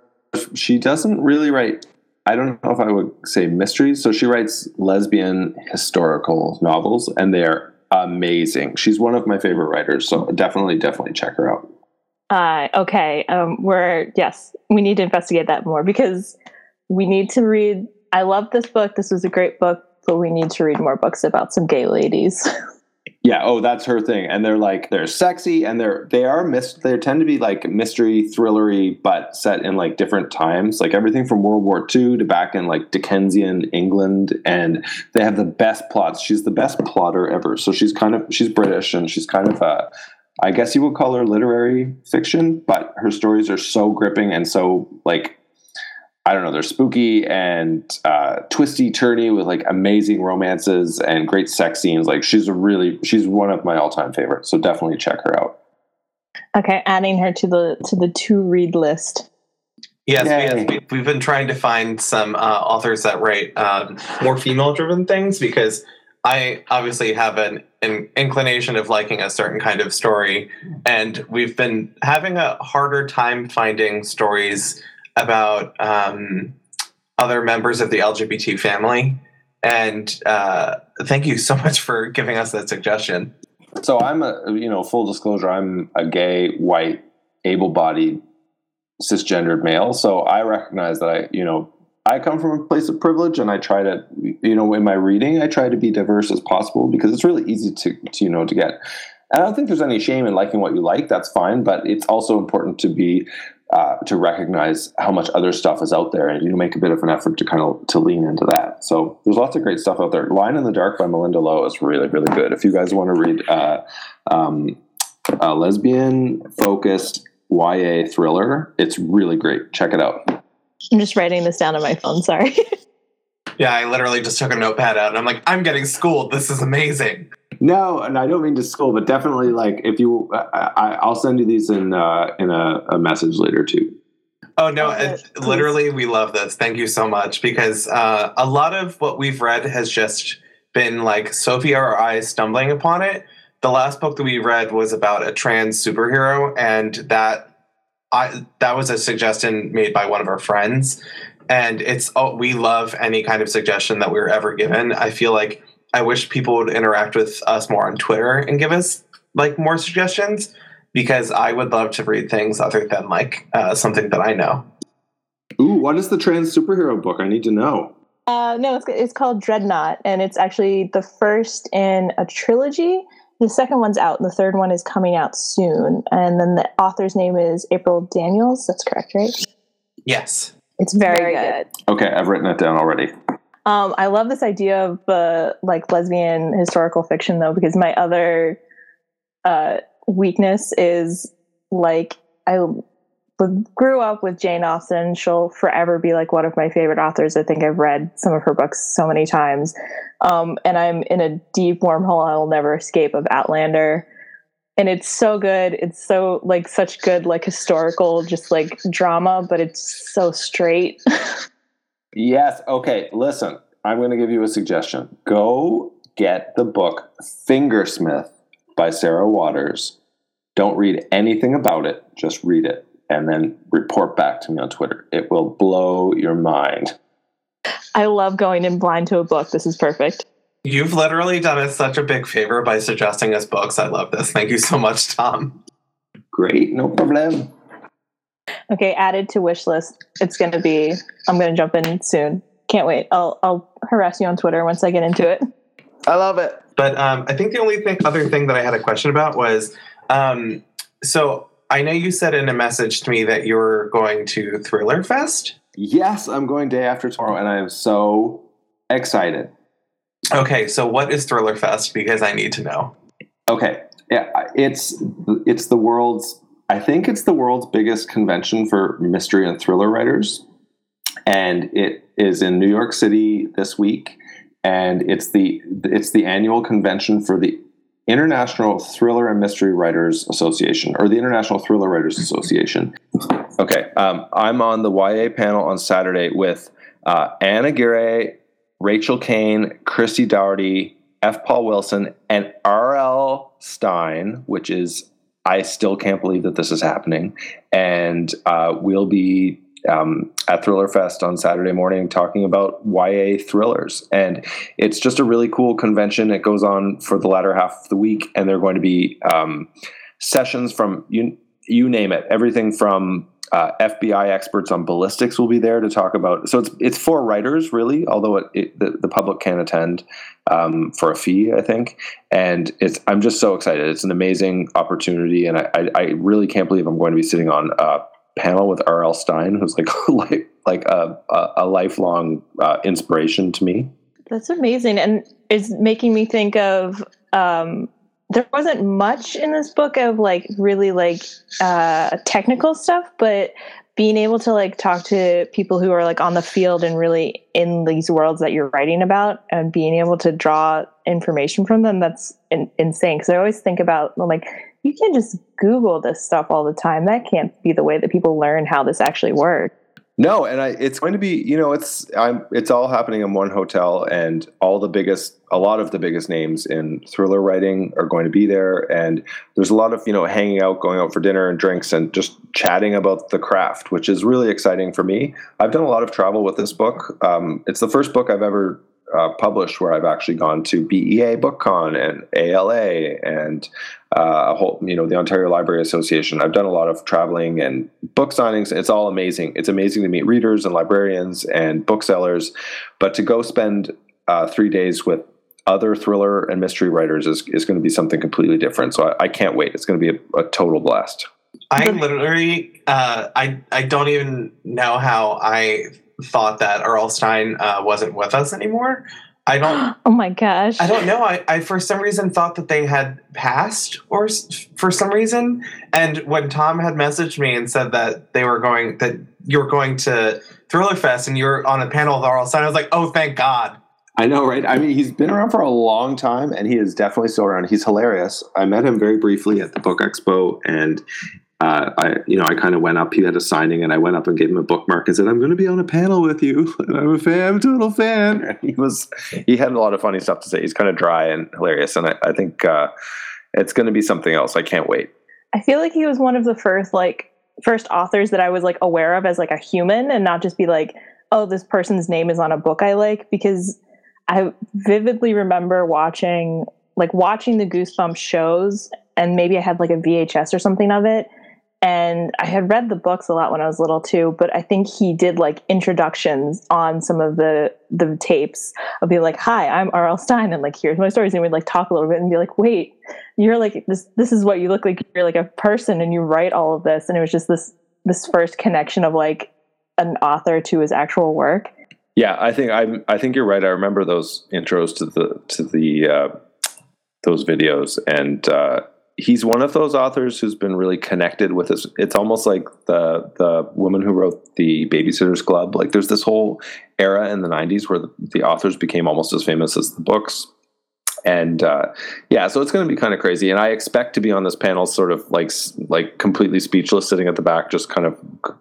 she doesn't really write, I don't know if I would say mysteries. So she writes lesbian historical novels, and they're amazing. She's one of my favorite writers. So definitely, definitely check her out. Uh, okay. Um, we're yes, we need to investigate that more because we need to read. I love this book. This was a great book, but we need to read more books about some gay ladies. Yeah, oh, that's her thing. And they're like they're sexy and they're they are mis they tend to be like mystery thrillery but set in like different times, like everything from World War II to back in like Dickensian England and they have the best plots. She's the best plotter ever. So she's kind of she's British and she's kind of a I guess you would call her literary fiction, but her stories are so gripping and so like I don't know, they're spooky and uh, twisty, turny with like amazing romances and great sex scenes. Like she's a really, she's one of my all-time favorites. So definitely check her out. okay, adding her to the to the to read list. Yes, Yay. we, we've been trying to find some uh, authors that write um, more female-driven things because I obviously have an, an inclination of liking a certain kind of story, and we've been having a harder time finding stories about um, other members of the LGBT family. And uh, thank you so much for giving us that suggestion. So I'm a, you know, full disclosure, I'm a gay, white, able-bodied, cisgendered male. So I recognize that I, you know, I come from a place of privilege and I try to, you know, in my reading, I try to be diverse as possible because it's really easy to, to you know, to get. And I don't think there's any shame in liking what you like. That's fine. But it's also important to be, uh, to recognize how much other stuff is out there and, you know, make a bit of an effort to kind of, to lean into that. So there's lots of great stuff out there. Line in the Dark by Malinda Lo is really, really good. If you guys want to read, uh, um, a lesbian focused YA thriller, it's really great. Check it out. I'm just writing this down on my phone. Sorry. Yeah, I literally just took a notepad out and I'm like, I'm getting schooled. This is amazing. No, and I don't mean to school, but definitely like if you, I, I- I'll send you these in uh, in a, a message later too. Oh no! It- literally, we love this. Thank you so much because uh, a lot of what we've read has just been like Sophia or I stumbling upon it. The last book that we read was about a trans superhero, and that I that was a suggestion made by one of our friends. And it's oh, we love any kind of suggestion that we're ever given. I feel like I wish people would interact with us more on Twitter and give us like more suggestions because I would love to read things other than like uh, something that I know. Ooh, what is the trans superhero book? I need to know. Uh, no, it's it's called Dreadnought, and it's actually the first in a trilogy. The second one's out, and the third one is coming out soon. And then the author's name is April Daniels. That's correct, right? Yes. It's very, good. Okay, I've written it down already. Um, I love this idea of uh, like lesbian historical fiction though, because my other uh, weakness is like I grew up with Jane Austen. She'll forever be like one of my favorite authors. I think I've read some of her books so many times. Um, and I'm in a deep wormhole I will never escape of Outlander. And it's so good. It's so like such good, like historical, just like drama, but it's so straight. yes. Okay. Listen, I'm going to give you a suggestion. Go get the book Fingersmith by Sarah Waters. Don't read anything about it, just read it and then report back to me on Twitter. It will blow your mind. I love going in blind to a book. This is perfect. You've literally done us such a big favor by suggesting us books. I love this. Thank you so much, Tom. Great, no problem. Okay, added to wish list. It's going to be. I'm going to jump in soon. Can't wait. I'll I'll harass you on Twitter once I get into it. I love it. But um, I think the only thing, other thing that I had a question about was, um, so I know you said in a message to me that you're going to Thriller Fest. Yes, I'm going day after tomorrow, and I am so excited. Okay, so what is Thriller Fest? Because I need to know. Okay, yeah, it's it's the world's. I think it's the world's biggest convention for mystery and thriller writers, and it is in New York City this week. And it's the it's the annual convention for the International Thriller and Mystery Writers Association, or the International Thriller Writers Association. Okay, um, I'm on the YA panel on Saturday with uh, Ann Aguirre, Rachel Caine, Christy Dougherty, F. Paul Wilson, and R.L. Stine, which is I still can't believe that this is happening. And uh, we'll be um, at Thriller Fest on Saturday morning talking about YA thrillers. And it's just a really cool convention. It goes on for the latter half of the week, and they're going to be um, sessions from you, you name it, everything from uh, FBI experts on ballistics will be there to talk about. So it's it's for writers, really, although it, it, the, the public can attend um, for a fee, I think. And it's I'm just so excited. It's an amazing opportunity, and I, I, I really can't believe I'm going to be sitting on a panel with R.L. Stine, who's like like like a a, a lifelong uh, inspiration to me. That's amazing, and is making me think of. Um, there wasn't much in this book of like really like uh, technical stuff, but being able to like talk to people who are like on the field and really in these worlds that you're writing about and being able to draw information from them that's in- insane because i always think about like you can't just Google this stuff all the time. That can't be the way that people learn how this actually works. No, and I, it's going to be, you know, it's I'm, it's all happening in one hotel, and all the biggest, a lot of the biggest names in thriller writing are going to be there, and there's a lot of, you know, hanging out, going out for dinner and drinks, and just chatting about the craft, which is really exciting for me. I've done a lot of travel with this book. Um, it's the first book I've ever uh, published where I've actually gone to BEA BookCon and ALA and uh, a whole, you know, the Ontario Library Association. I've done a lot of traveling and book signings. It's all amazing. It's amazing to meet readers and librarians and booksellers, but to go spend uh, three days with other thriller and mystery writers is, is going to be something completely different. So I, I can't wait. It's going to be a, a total blast. I literally, uh, I I don't even know how I thought that R.L. Stine uh, wasn't with us anymore. I don't. Oh my gosh! I don't know. I, I for some reason thought that they had passed, or for some reason. And when Tom had messaged me and said that they were going, that you were going to Thriller Fest and you're on a panel with R.L. Stine, I was like, oh, thank God. I know, right? I mean, he's been around for a long time, and he is definitely still around. He's hilarious. I met him very briefly at the Book Expo, and uh, I, you know, I kind of went up. He had a signing, and I went up and gave him a bookmark and said, "I'm going to be on a panel with you, I'm a fan, I'm a total fan." And he was, he had a lot of funny stuff to say. He's kind of dry and hilarious, and I, I think uh, it's going to be something else. I can't wait. I feel like he was one of the first, like, first authors that I was like aware of as like a human, and not just be like, "Oh, this person's name is on a book I like," because I vividly remember watching, like, watching the Goosebumps shows, and maybe I had like a VHS or something of it and I had read the books a lot when I was little too, but I think he did like introductions on some of the the tapes of being like, "Hi, I'm R.L. Stine," and like, "Here's my stories," and we'd like talk a little bit and be like, "Wait, you're like this. This is what you look like. You're like a person, and you write all of this." And it was just this this first connection of like an author to his actual work. Yeah, I think I'm. I think you're right. I remember those intros to the to the uh, those videos, and uh, he's one of those authors who's been really connected with his. It's almost like the the woman who wrote the Babysitters Club. Like there's this whole era in the '90s where the, the authors became almost as famous as the books and uh, yeah, so it's going to be kind of crazy. And I expect to be on this panel, sort of like like completely speechless, sitting at the back, just kind of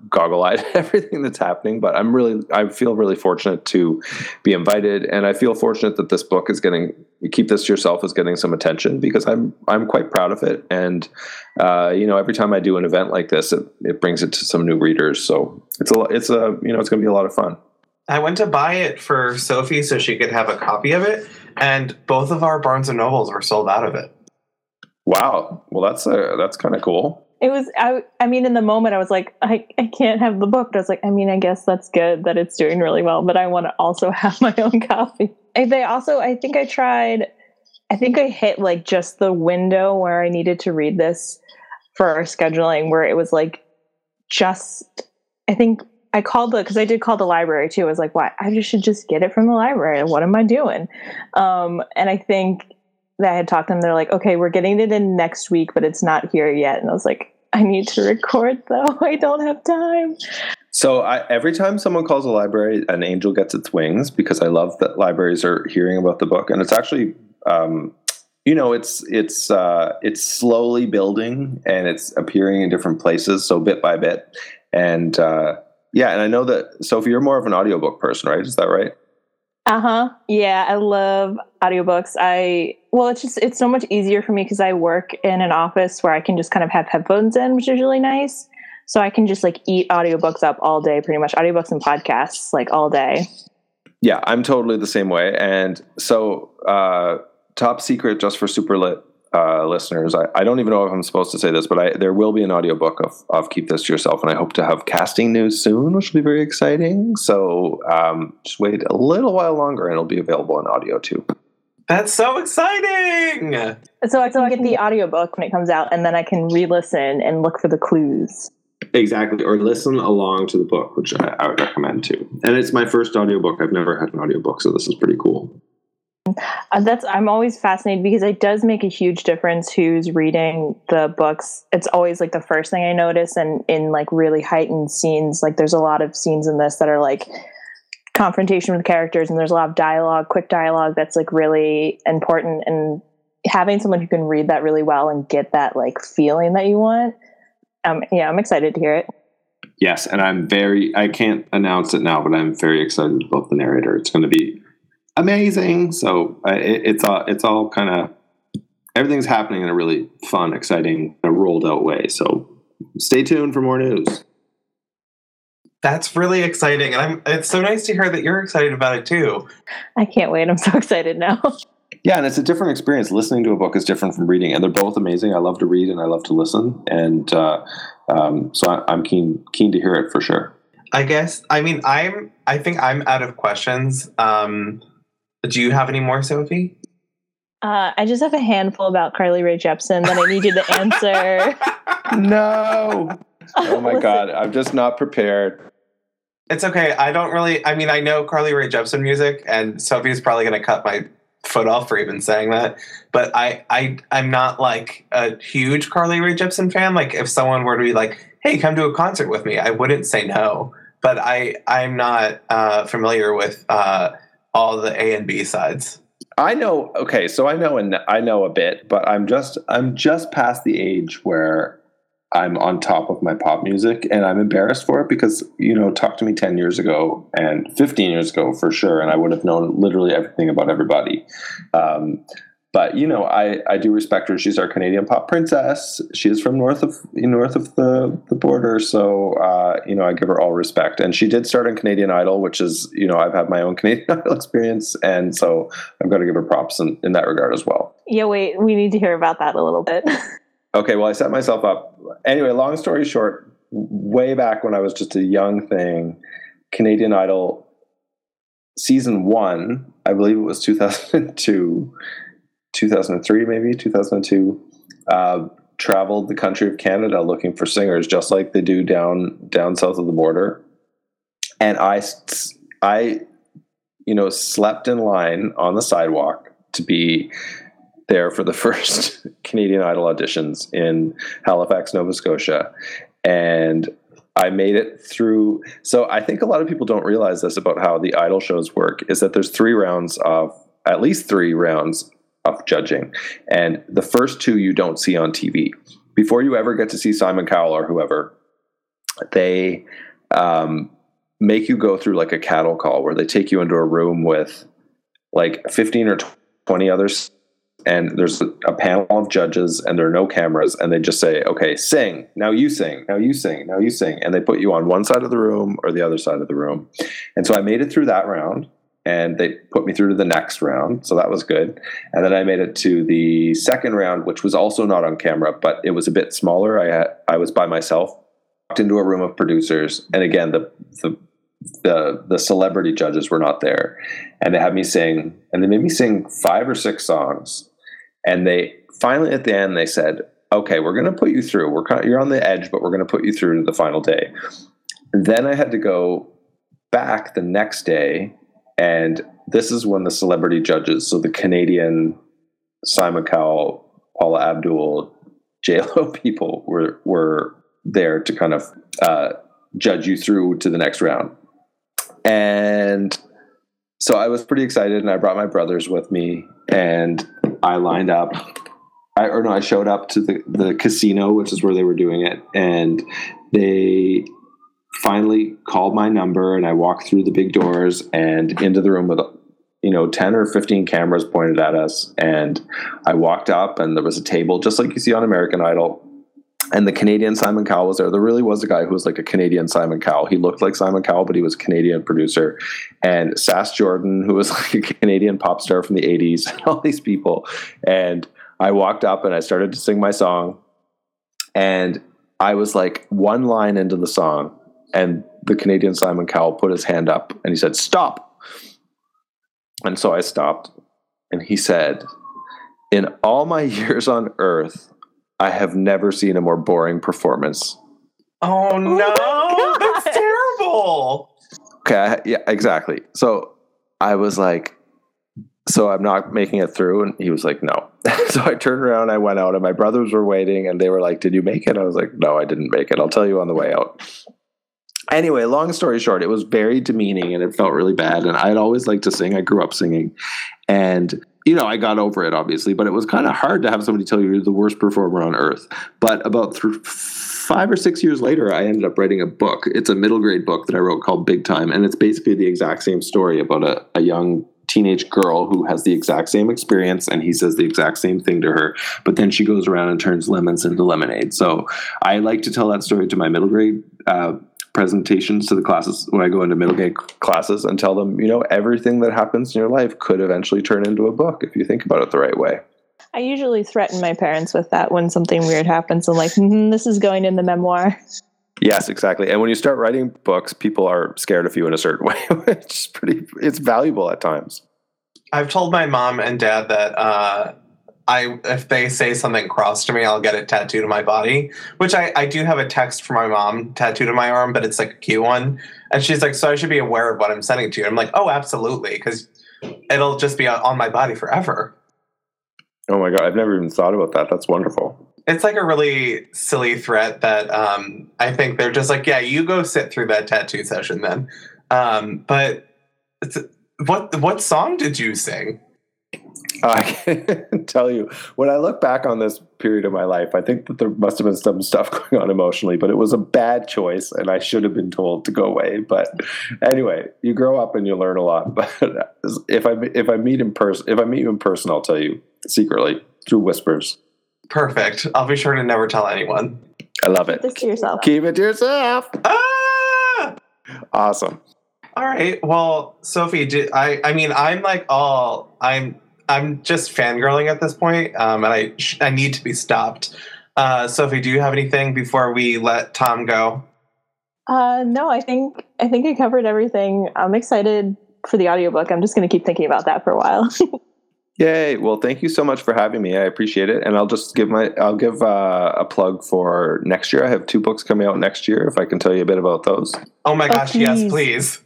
goggle eyed at everything that's happening. But I'm really, I feel really fortunate to be invited, and I feel fortunate that this book is getting keep this to yourself is getting some attention because I'm I'm quite proud of it. And uh, you know, every time I do an event like this, it, it brings it to some new readers. So it's a it's a you know it's going to be a lot of fun. I went to buy it for Sophie so she could have a copy of it, and both of our Barnes and Nobles were sold out of it. Wow. Well, that's uh, that's kind of cool. It was. I. I mean, in the moment, I was like, I, I can't have the book. But I was like, I mean, I guess that's good that it's doing really well, but I want to also have my own copy. And they also, I think I tried. I think I hit like just the window where I needed to read this for our scheduling, where it was like just. I think I called the because I did call the library too. I was like, "Why? I just should just get it from the library. What am I doing?" Um, and I think that I had talked to them. They're like, "Okay, we're getting it in next week, but it's not here yet." And I was like, "I need to record though. I don't have time." So I, every time someone calls a library, an angel gets its wings because I love that libraries are hearing about the book, and it's actually. Um, you know it's it's uh, it's slowly building and it's appearing in different places so bit by bit and uh, yeah, and I know that Sophie, you're more of an audiobook person, right? Is that right? Uh-huh. Yeah, I love audiobooks. I well, it's just it's so much easier for me because I work in an office where I can just kind of have headphones in, which is really nice. So I can just like eat audiobooks up all day pretty much. Audiobooks and podcasts like all day. Yeah, I'm totally the same way. And so uh top secret just for Superlit uh, listeners, I, I, don't even know if I'm supposed to say this, but I, there will be an audiobook of, of Keep This to Yourself, and I hope to have casting news soon, which will be very exciting. So um, just wait a little while longer, and it'll be available in audio too. That's so exciting! So I can get the audiobook when it comes out, and then I can re listen and look for the clues. Exactly, or listen along to the book, which I, I would recommend too. And it's my first audiobook. I've never had an audiobook, so this is pretty cool. Uh, that's I'm always fascinated because it does make a huge difference who's reading the books. It's always like the first thing I notice, and in like really heightened scenes, like there's a lot of scenes in this that are like confrontation with characters, and there's a lot of dialogue, quick dialogue that's like really important. And having someone who can read that really well and get that like feeling that you want, um, yeah, I'm excited to hear it. Yes, and I'm very. I can't announce it now, but I'm very excited about the narrator. It's going to be amazing. So uh, it, it's all it's all kind of everything's happening in a really fun, exciting, uh, rolled out way. So stay tuned for more news. That's really exciting, and I'm. It's so nice to hear that you're excited about it too. I can't wait! I'm so excited now. Yeah, and it's a different experience. Listening to a book is different from reading, and they're both amazing. I love to read and I love to listen, and uh, um, so I, I'm keen keen to hear it for sure. I guess. I mean, I'm. I think I'm out of questions. Um, do you have any more, Sophie? Uh, I just have a handful about Carly Rae Jepsen that I need you to answer. no. Oh my God. I'm just not prepared. It's okay. I don't really, I mean, I know Carly Rae Jepsen music, and Sophie's probably going to cut my foot off for even saying that. But I, I, I'm not like a huge Carly Rae Jepsen fan. Like, if someone were to be like, hey, come to a concert with me, I wouldn't say no. But I, I'm not uh, familiar with, uh, all the A and B sides. I know. Okay, so I know and I know a bit, but I'm just I'm just past the age where I'm on top of my pop music, and I'm embarrassed for it because you know, talk to me ten years ago and fifteen years ago for sure, and I would have known literally everything about everybody. Um, but you know, I, I do respect her. She's our Canadian pop princess. She is from north of north of the, the border, so uh, you know I give her all respect. And she did start on Canadian Idol, which is you know I've had my own Canadian Idol experience, and so I'm going to give her props in, in that regard as well. Yeah, wait, we need to hear about that a little bit. okay, well I set myself up. Anyway, long story short, way back when I was just a young thing, Canadian Idol season one, I believe it was 2002 2003, maybe 2002, uh, traveled the country of Canada looking for singers, just like they do down down south of the border. And I, I, you know, slept in line on the sidewalk to be there for the first Canadian Idol auditions in Halifax, Nova Scotia, and I made it through. So I think a lot of people don't realize this about how the Idol shows work is that there's three rounds of at least three rounds of judging, and the first two you don't see on TV. Before you ever get to see Simon Cowell or whoever, they um, make you go through like a cattle call where they take you into a room with like 15 or 20 others. And there's a panel of judges and there are no cameras. And they just say okay sing. Now you sing. Now you sing. Now you sing. And they put you on one side of the room or the other side of the room. And so i made it through that round and they put me through to the next round so that was good. And then i made it to the second round which was also not on camera but it was a bit smaller. I had i was by myself walked into a room of producers and again the the the the celebrity judges were not there. And they had me sing and they made me sing five or six songs. And they finally at the end they said okay we're going to put you through. We're kind of, you're on the edge but we're going to put you through to the final day. And then i had to go back the next day and this is when the celebrity judges so the canadian simon cowell paula abdul jlo people were were there to kind of uh, judge you through to the next round and so I was pretty excited, and I brought my brothers with me, and I lined up. I, or no, I showed up to the, the casino, which is where they were doing it, and they finally called my number, and I walked through the big doors and into the room with you know 10 or 15 cameras pointed at us and i walked up and there was a table just like you see on american idol and the Canadian Simon Cowell was there. There really was a guy who was like a Canadian Simon Cowell. He looked like Simon Cowell, but he was a Canadian producer. And Sass Jordan, who was like a Canadian pop star from the 80s, and all these people. And I walked up and I started to sing my song. And I was like one line into the song, and the Canadian Simon Cowell put his hand up and he said, Stop. And so I stopped. And he said, In all my years on earth, I have never seen a more boring performance. Oh, oh no, that's terrible. Okay, yeah, exactly. So I was like, so I'm not making it through, and he was like, no. so I turned around, I went out, and my brothers were waiting, and they were like, did you make it? I was like, no, I didn't make it. I'll tell you on the way out. Anyway, long story short, it was very demeaning, and it felt really bad. And I'd always liked to sing. I grew up singing, and you know, I got over it obviously, but it was kind of hard to have somebody tell you you're the worst performer on earth. But about th- five or six years later, I ended up writing a book. It's a middle grade book that I wrote called Big Time, and it's basically the exact same story about a, a young teenage girl who has the exact same experience and he says the exact same thing to her but then she goes around and turns lemons into lemonade so i like to tell that story to my middle grade uh, presentations to the classes when I go into middle grade classes and tell them, you know, everything that happens in your life could eventually turn into a book if you think about it the right way. I usually threaten my parents with that when something weird happens. I'm like, mm, this is going in the memoir. Yes, exactly. And when you start writing books, people are scared of you in a certain way, which is pretty, it's valuable at times. I've told my mom and dad that uh, I if they say something cross to me, I'll get it tattooed on my body. Which I, I do have a text from my mom tattooed on my arm, but it's like a cute one. And she's like, "So I should be aware of what I'm sending to you." I'm like, "Oh, absolutely," because it'll just be on my body forever. Oh my god, I've never even thought about that. That's wonderful. It's like a really silly threat that um, I think they're just like, "Yeah, you go sit through that tattoo session then." Um, but what what song did you sing? I can tell you, when I look back on this period of my life, I think that there must have been some stuff going on emotionally, but it was a bad choice and I should have been told to go away. But anyway, you grow up and you learn a lot. But if I if I meet in person, if I meet you in person, I'll tell you secretly through whispers. Perfect. I'll be sure to never tell anyone. I love it. Keep it to yourself. Keep it to yourself. Ah! Awesome. All right. Well, Sophie, did, I I mean, I'm like all I'm I'm just fangirling at this point, um, and I I need to be stopped. Uh, Sophie, do you have anything before we let Tom go? Uh, no, I think I think I covered everything. I'm excited for the audiobook. I'm just going to keep thinking about that for a while. Yay! Well, thank you so much for having me. I appreciate it, and I'll just give my I'll give uh, a plug for next year. I have two books coming out next year. If I can tell you a bit about those. Oh my gosh! Oh, yes, please.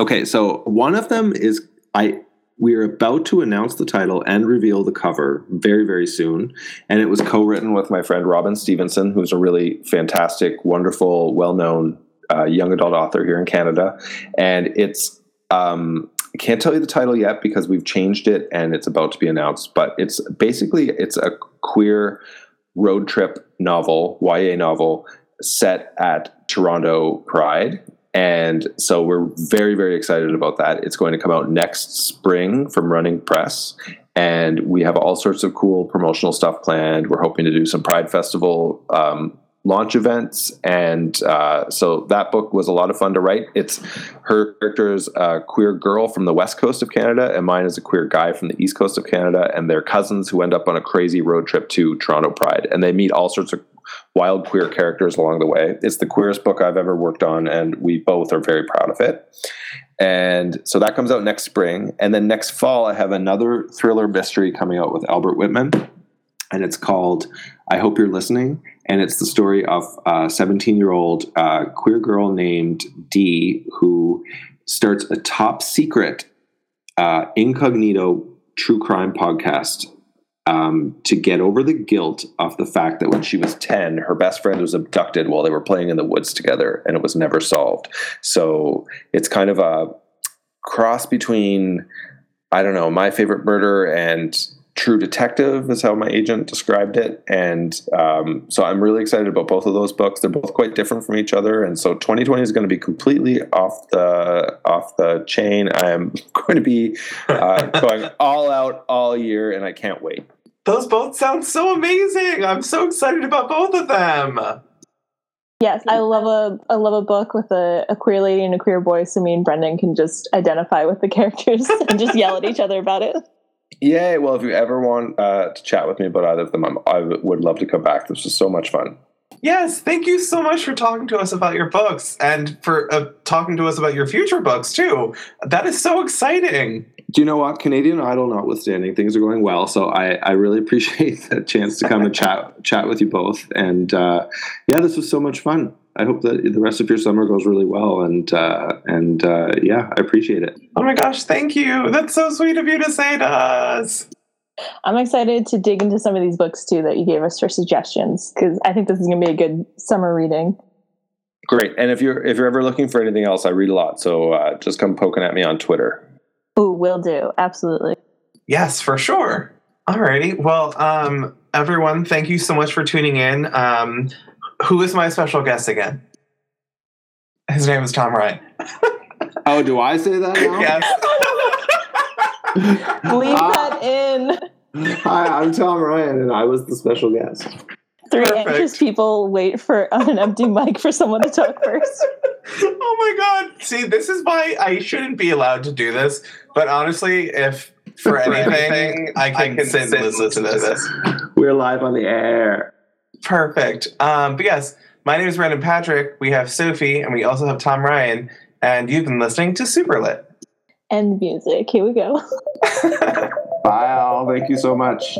Okay, so one of them is I we are about to announce the title and reveal the cover very, very soon. And it was co written with my friend Robin Stevenson, who's a really fantastic, wonderful, well known uh, young adult author here in Canada. And it's, um, I can't tell you the title yet because we've changed it and it's about to be announced. But it's basically it's a queer road trip novel, YA novel set at Toronto Pride and so we're very, very excited about that. It's going to come out next spring from Running Press. And we have all sorts of cool promotional stuff planned. We're hoping to do some Pride Festival um, launch events. And uh, so that book was a lot of fun to write. It's her character is a queer girl from the west coast of Canada, and mine is a queer guy from the east coast of Canada. And they're cousins who end up on a crazy road trip to Toronto Pride. And they meet all sorts of wild queer characters along the way. It's the queerest book I've ever worked on, and we both are very proud of it. And so that comes out next spring. And then next fall, I have another thriller mystery coming out with Albert Whitman. And it's called I Hope You're Listening. And it's the story of a 17 year old uh, queer girl named Dee who starts a top secret uh, incognito true crime podcast um, to get over the guilt of the fact that when she was 10, her best friend was abducted while they were playing in the woods together and it was never solved. So it's kind of a cross between, I don't know, my favorite murder and True Detective is how my agent described it, and um, so I'm really excited about both of those books. They're both quite different from each other, and so 2020 is going to be completely off the off the chain. I am going to be uh, going all out all year, and I can't wait. Those both sound so amazing. I'm so excited about both of them. Yes, I love a I love a book with a, a queer lady and a queer boy, so me and Brendan can just identify with the characters and just yell at each other about it. Yeah, well, if you ever want uh, to chat with me about either of them, I'm, I would love to come back. This was so much fun. Yes, thank you so much for talking to us about your books and for uh, talking to us about your future books too. That is so exciting. Do you know what? Canadian Idol notwithstanding, things are going well. So I, I really appreciate the chance to come and chat chat with you both. And uh, yeah, this was so much fun. I hope that the rest of your summer goes really well. And uh, and uh, yeah, I appreciate it. Oh my gosh, thank you. That's so sweet of you to say to us. I'm excited to dig into some of these books too that you gave us for suggestions because I think this is going to be a good summer reading. Great. And if you're if you're ever looking for anything else, I read a lot. So uh, just come poking at me on Twitter. Ooh, will do. Absolutely. Yes, for sure. Alrighty. Well, um, everyone, thank you so much for tuning in. Um, who is my special guest again? His name is Tom Ryan. oh, do I say that now? yes. Leave uh, that in. Hi, I'm Tom Ryan, and I was the special guest. Three Perfect. anxious people wait for an empty mic for someone to talk first. oh my god! See, this is why I shouldn't be allowed to do this. But honestly, if for, for anything, anything, I can, I can sit, and listen, listen to this. this. We're live on the air. Perfect. Um, but yes, my name is Brandon Patrick. We have Sophie, and we also have Tom Ryan. And you've been listening to Superlit. And music. Here we go. Bye, all. Thank you so much.